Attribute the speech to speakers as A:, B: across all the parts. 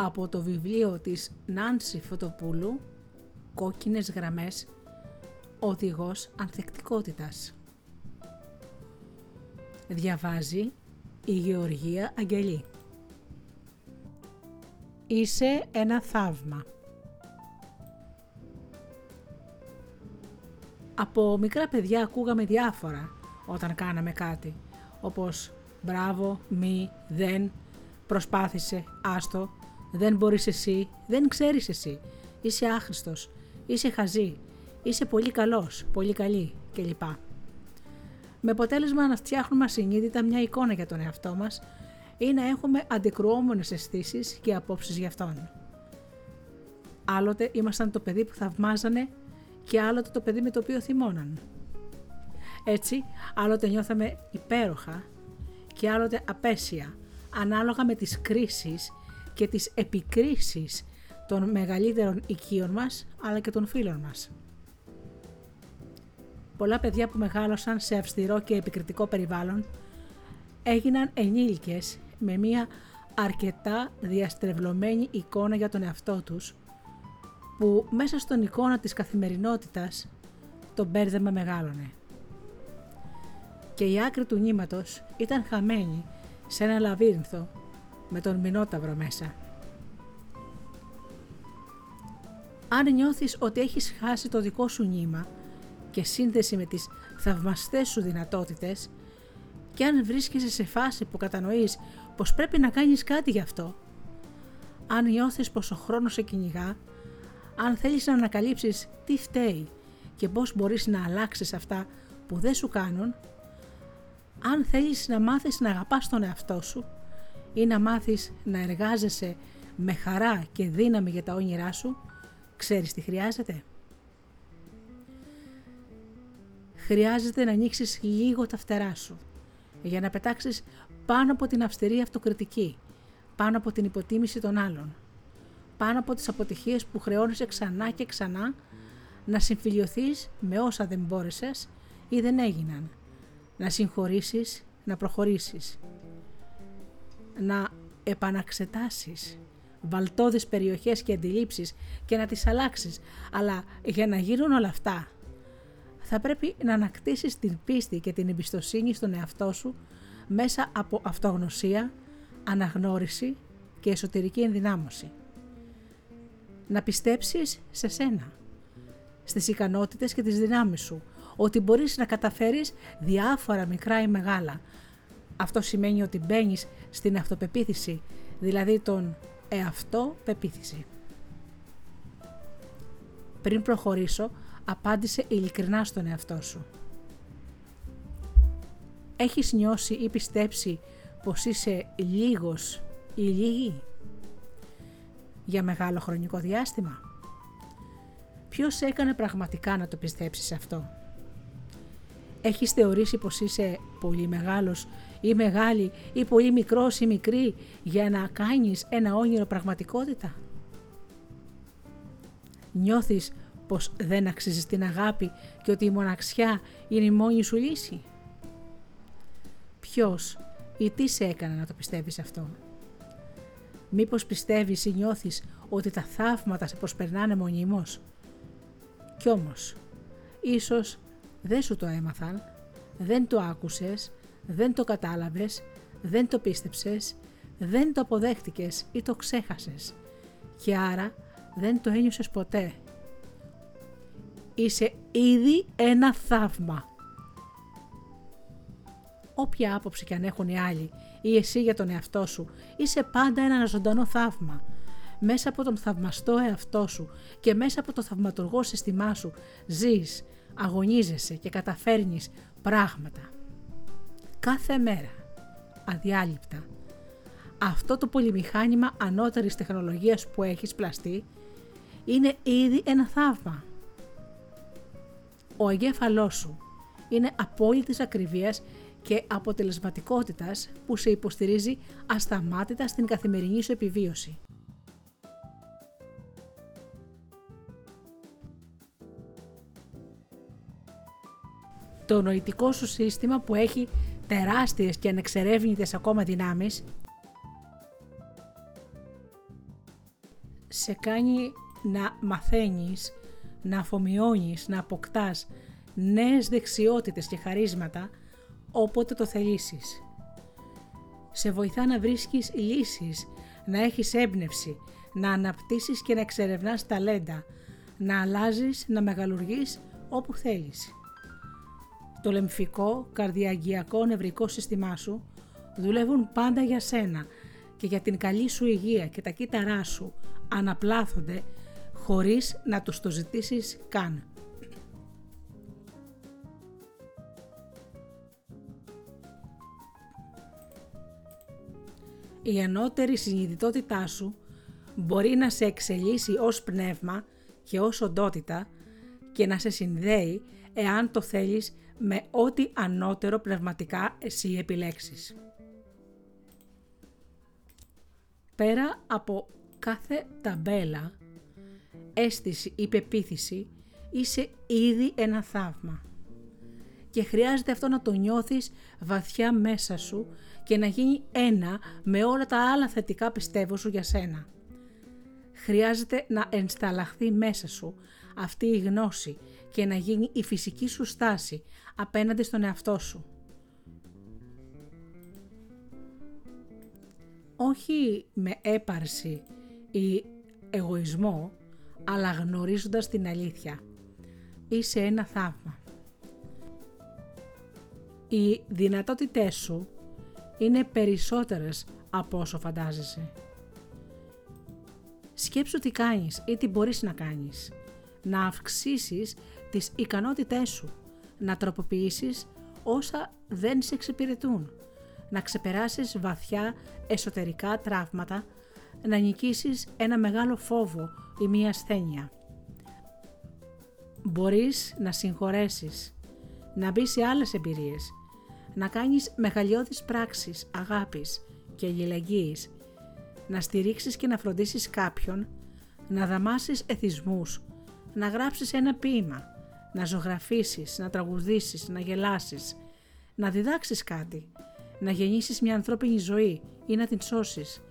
A: από το βιβλίο της Νάνση Φωτοπούλου «Κόκκινες γραμμές, οδηγός ανθεκτικότητας». Διαβάζει η Γεωργία Αγγελή. Είσαι ένα θαύμα. Από μικρά παιδιά ακούγαμε διάφορα όταν κάναμε κάτι, όπως μπράβο, μη, δεν, προσπάθησε, άστο, δεν μπορείς εσύ, δεν ξέρεις εσύ, είσαι άχρηστος, είσαι χαζή, είσαι πολύ καλός, πολύ καλή κλπ. Με αποτέλεσμα να φτιάχνουμε ασυνείδητα μια εικόνα για τον εαυτό μας ή να έχουμε αντικρουόμενες αισθήσεις και απόψεις για αυτόν. Άλλοτε ήμασταν το παιδί που θαυμάζανε και άλλοτε το παιδί με το οποίο θυμώναν. Έτσι, άλλοτε νιώθαμε υπέροχα και άλλοτε απέσια, ανάλογα με τις κρίσεις και τις επικρίσεις των μεγαλύτερων οικείων μας, αλλά και των φίλων μας. Πολλά παιδιά που μεγάλωσαν σε αυστηρό και επικριτικό περιβάλλον έγιναν ενήλικες με μία αρκετά διαστρεβλωμένη εικόνα για τον εαυτό τους που μέσα στον εικόνα της καθημερινότητας το μπέρδεμα μεγάλωνε. Και η άκρη του νήματος ήταν χαμένη σε ένα λαβύρινθο με τον Μινόταυρο μέσα. Αν νιώθεις ότι έχεις χάσει το δικό σου νήμα και σύνδεση με τις θαυμαστές σου δυνατότητες και αν βρίσκεσαι σε φάση που κατανοείς πως πρέπει να κάνεις κάτι γι' αυτό, αν νιώθεις πως ο χρόνος σε κυνηγά, αν θέλεις να ανακαλύψεις τι φταίει και πώς μπορείς να αλλάξεις αυτά που δεν σου κάνουν, αν θέλεις να μάθεις να αγαπάς τον εαυτό σου ή να μάθεις να εργάζεσαι με χαρά και δύναμη για τα όνειρά σου, ξέρεις τι χρειάζεται; Χρειάζεται να ανοίξεις λίγο τα φτερά σου για να πετάξεις πάνω από την αυστηρή αυτοκριτική, πάνω από την υποτίμηση των άλλων, πάνω από τις αποτυχίες που χρεώνεσαι ξανά και ξανά να συμφιλειωθείς με όσα δεν μπόρεσες ή δεν έγιναν, να συγχωρήσεις, να προχωρήσεις, να επαναξετάσεις βαλτόδες περιοχές και αντιλήψεις και να τις αλλάξεις, αλλά για να γίνουν όλα αυτά θα πρέπει να ανακτήσεις την πίστη και την εμπιστοσύνη στον εαυτό σου μέσα από αυτογνωσία, αναγνώριση και εσωτερική ενδυνάμωση. Να πιστέψεις σε σένα, στις ικανότητες και τις δυνάμεις σου, ότι μπορείς να καταφέρεις διάφορα μικρά ή μεγάλα. Αυτό σημαίνει ότι μπαίνεις στην αυτοπεποίθηση, δηλαδή τον εαυτό πεποίθηση. Πριν προχωρήσω, απάντησε ειλικρινά στον εαυτό σου. Έχεις νιώσει ή πιστέψει πως είσαι λίγος ή λίγη για μεγάλο χρονικό διάστημα; Ποιος έκανε πραγματικά να το πιστέψεις αυτό; Έχεις θεωρήσει πως είσαι πολύ μεγάλος ή μεγάλη ή πολύ μικρός ή μικρή για να κάνεις ένα όνειρο πραγματικότητα. Νιώθεις πως δεν αξίζεις την αγάπη και ότι η μοναξιά είναι η μόνη σου λύση. Ποιος ή τι σε έκανε να το πιστεύεις αυτό; Μήπως πιστεύεις ή νιώθεις ότι τα θαύματα σε προσπερνάνε μονίμως; Κι όμως, ίσως δεν σου το έμαθαν, δεν το άκουσες, δεν το κατάλαβες, δεν το πίστεψες, δεν το αποδέχτηκες ή το ξέχασες και άρα δεν το ένιωσες ποτέ. Είσαι ήδη ένα θαύμα. Όποια άποψη και αν έχουν οι άλλοι ή εσύ για τον εαυτό σου, είσαι πάντα ένα ζωντανό θαύμα. Μέσα από τον θαυμαστό εαυτό σου και μέσα από το θαυματουργό συστημά σου ζεις, αγωνίζεσαι και καταφέρνεις πράγματα κάθε μέρα, αδιάλειπτα. Αυτό το πολυμηχάνημα ανώτερης τεχνολογίας που έχεις πλαστεί είναι ήδη ένα θαύμα. Ο εγκέφαλός σου είναι απόλυτης ακριβίας και αποτελεσματικότητας που σε υποστηρίζει ασταμάτητα στην καθημερινή σου επιβίωση. Το νοητικό σου σύστημα που έχει τεράστιες και ανεξερεύνητες ακόμα δυνάμεις, σε κάνει να μαθαίνεις, να αφομοιώνεις, να αποκτάς νέες δεξιότητες και χαρίσματα όποτε το θελήσεις. Σε βοηθά να βρίσκεις λύσεις, να έχεις έμπνευση, να αναπτύσσεις και να εξερευνάς ταλέντα, να αλλάζεις, να μεγαλουργείς όπου θέλεις. Το λεμφικό, καρδιαγγειακό, νευρικό σύστημά σου δουλεύουν πάντα για σένα και για την καλή σου υγεία και τα κύτταρά σου αναπλάθονται χωρίς να τους το ζητήσεις καν. Η ανώτερη συνειδητότητά σου μπορεί να σε εξελίσσει ως πνεύμα και ως οντότητα και να σε συνδέει εάν το θέλεις με ό,τι ανώτερο πνευματικά εσύ επιλέξεις. Πέρα από κάθε ταμπέλα, αίσθηση ή πεποίθηση, είσαι ήδη ένα θαύμα. Και χρειάζεται αυτό να το νιώθεις βαθιά μέσα σου και να γίνει ένα με όλα τα άλλα θετικά πιστεύω σου για σένα. Χρειάζεται να ενσταλλαχθεί μέσα σου αυτή η γνώση και να γίνει η φυσική σου στάση απέναντι στον εαυτό σου. Όχι με έπαρση ή εγωισμό, αλλά γνωρίζοντας την αλήθεια. Είσαι ένα θαύμα. Οι δυνατότητές σου είναι περισσότερες από όσο φαντάζεσαι. Σκέψου τι κάνεις ή τι μπορείς να κάνεις. Να αυξήσεις τις ικανότητές σου. Να τροποποιήσεις όσα δεν σε εξυπηρετούν. Να ξεπεράσεις βαθιά εσωτερικά τραύματα. Να νικήσεις ένα μεγάλο φόβο ή μία ασθένεια. Μπορείς να συγχωρέσεις. Να μπει σε άλλες εμπειρίες να κάνεις μεγαλειώδεις πράξεις αγάπης και αλληλεγγύης, να στηρίξεις και να φροντίσεις κάποιον, να δαμάσεις εθισμούς, να γράψεις ένα ποίημα, να ζωγραφίσεις, να τραγουδήσεις, να γελάσεις, να διδάξεις κάτι, να γεννήσεις μια ανθρώπινη ζωή ή να την σώσεις.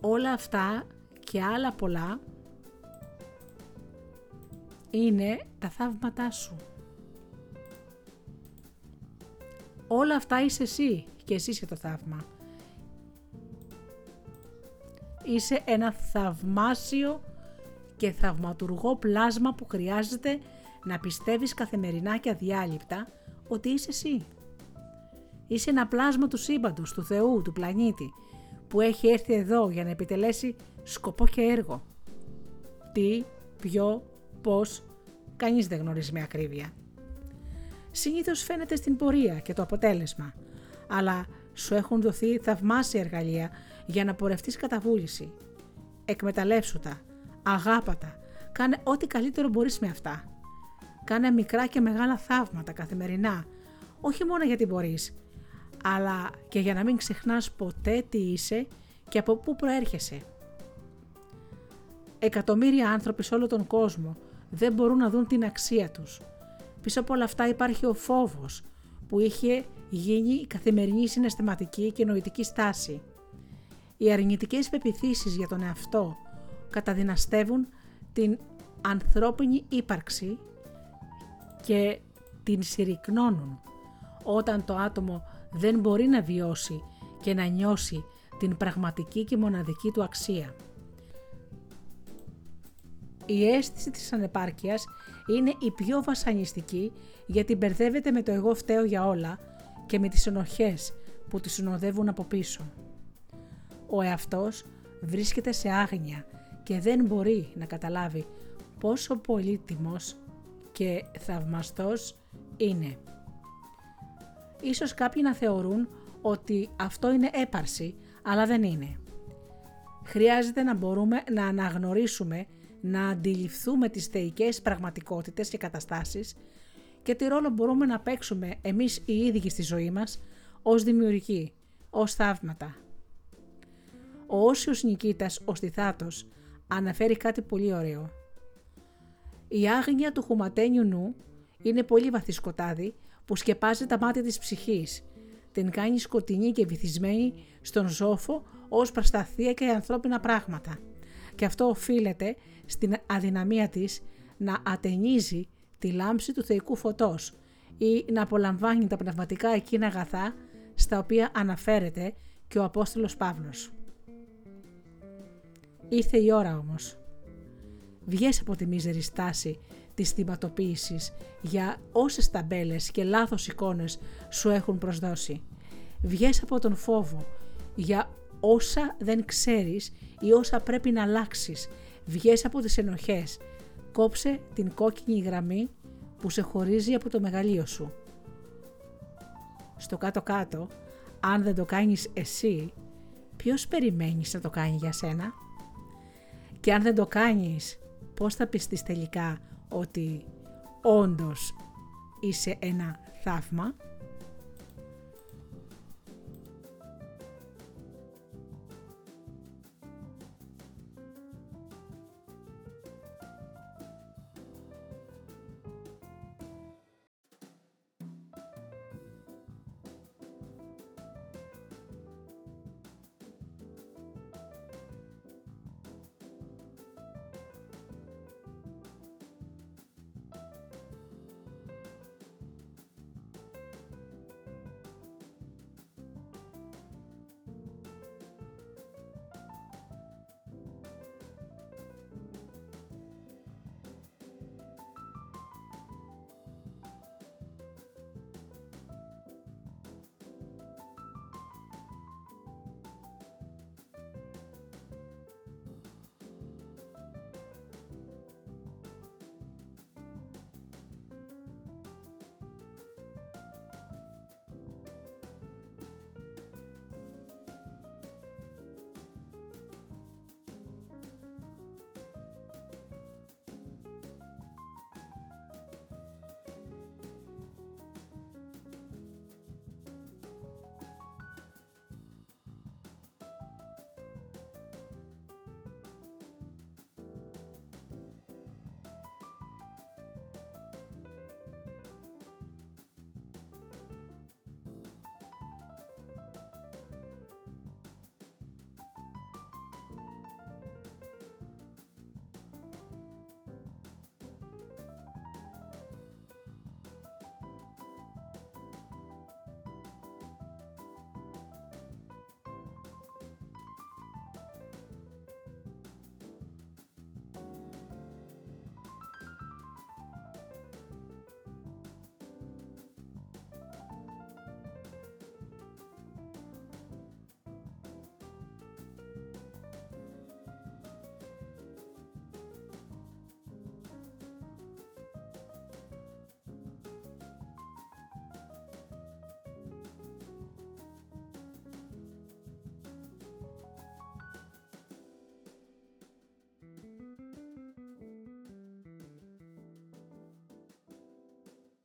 A: Όλα αυτά και άλλα πολλά είναι τα θαύματά σου. Όλα αυτά είσαι εσύ και εσύ είσαι το θαύμα. Είσαι ένα θαυμάσιο και θαυματουργό πλάσμα που χρειάζεται να πιστεύεις καθημερινά και αδιάλειπτα ότι είσαι εσύ. Είσαι ένα πλάσμα του σύμπαντος, του Θεού, του πλανήτη, που έχει έρθει εδώ για να επιτελέσει σκοπό και έργο. Τι, ποιο, πώς, κανείς δεν γνωρίζει με ακρίβεια συνήθως φαίνεται στην πορεία και το αποτέλεσμα, αλλά σου έχουν δοθεί θαυμάσια εργαλεία για να πορευτείς κατά βούληση. Εκμεταλλεύσου τα, αγάπατα, κάνε ό,τι καλύτερο μπορείς με αυτά. Κάνε μικρά και μεγάλα θαύματα καθημερινά, όχι μόνο γιατί μπορείς, αλλά και για να μην ξεχνάς ποτέ τι είσαι και από πού προέρχεσαι. Εκατομμύρια άνθρωποι σε όλο τον κόσμο δεν μπορούν να δουν την αξία τους Πίσω από όλα αυτά υπάρχει ο φόβος που είχε γίνει η καθημερινή συναισθηματική και νοητική στάση. Οι αρνητικές πεπιθήσεις για τον εαυτό καταδυναστεύουν την ανθρώπινη ύπαρξη και την συρρυκνώνουν όταν το άτομο δεν μπορεί να βιώσει και να νιώσει την πραγματική και μοναδική του αξία. Η αίσθηση της ανεπάρκειας είναι η πιο βασανιστική γιατί μπερδεύεται με το εγώ φταίω για όλα και με τις ενοχές που τη συνοδεύουν από πίσω. Ο εαυτός βρίσκεται σε άγνοια και δεν μπορεί να καταλάβει πόσο πολύτιμος και θαυμαστός είναι. Ίσως κάποιοι να θεωρούν ότι αυτό είναι έπαρση, αλλά δεν είναι. Χρειάζεται να μπορούμε να αναγνωρίσουμε να αντιληφθούμε τις θεϊκές πραγματικότητες και καταστάσεις και τι ρόλο μπορούμε να παίξουμε εμείς οι ίδιοι στη ζωή μας ως δημιουργοί, ως θαύματα. Ο Όσιος Νικήτας, ο Στιθάτος, αναφέρει κάτι πολύ ωραίο. Η άγνοια του χουματένιου νου είναι πολύ βαθύ σκοτάδι που σκεπάζει τα μάτια της ψυχής, την κάνει σκοτεινή και βυθισμένη στον ζόφο ως προσταθία και ανθρώπινα πράγματα. Και αυτό οφείλεται στην αδυναμία της να ατενίζει τη λάμψη του θεϊκού φωτός ή να απολαμβάνει τα πνευματικά εκείνα αγαθά στα οποία αναφέρεται και ο Απόστολος Παύλος. Ήρθε η ώρα όμως. Βγες από τη μίζερη στάση της θυματοποίησης για όσες ταμπέλες και λάθος εικόνες σου έχουν προσδώσει. Βγες από τον φόβο για όσα δεν ξέρεις ή όσα πρέπει να αλλάξεις. Βγες από τις ενοχές. Κόψε την κόκκινη γραμμή που σε χωρίζει από το μεγαλείο σου. Στο κάτω-κάτω, αν δεν το κάνεις εσύ, ποιος περιμένεις να το κάνει για σένα; Και αν δεν το κάνεις, πώς θα πιστείς τελικά ότι όντως είσαι ένα θαύμα;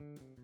A: Mm-hmm.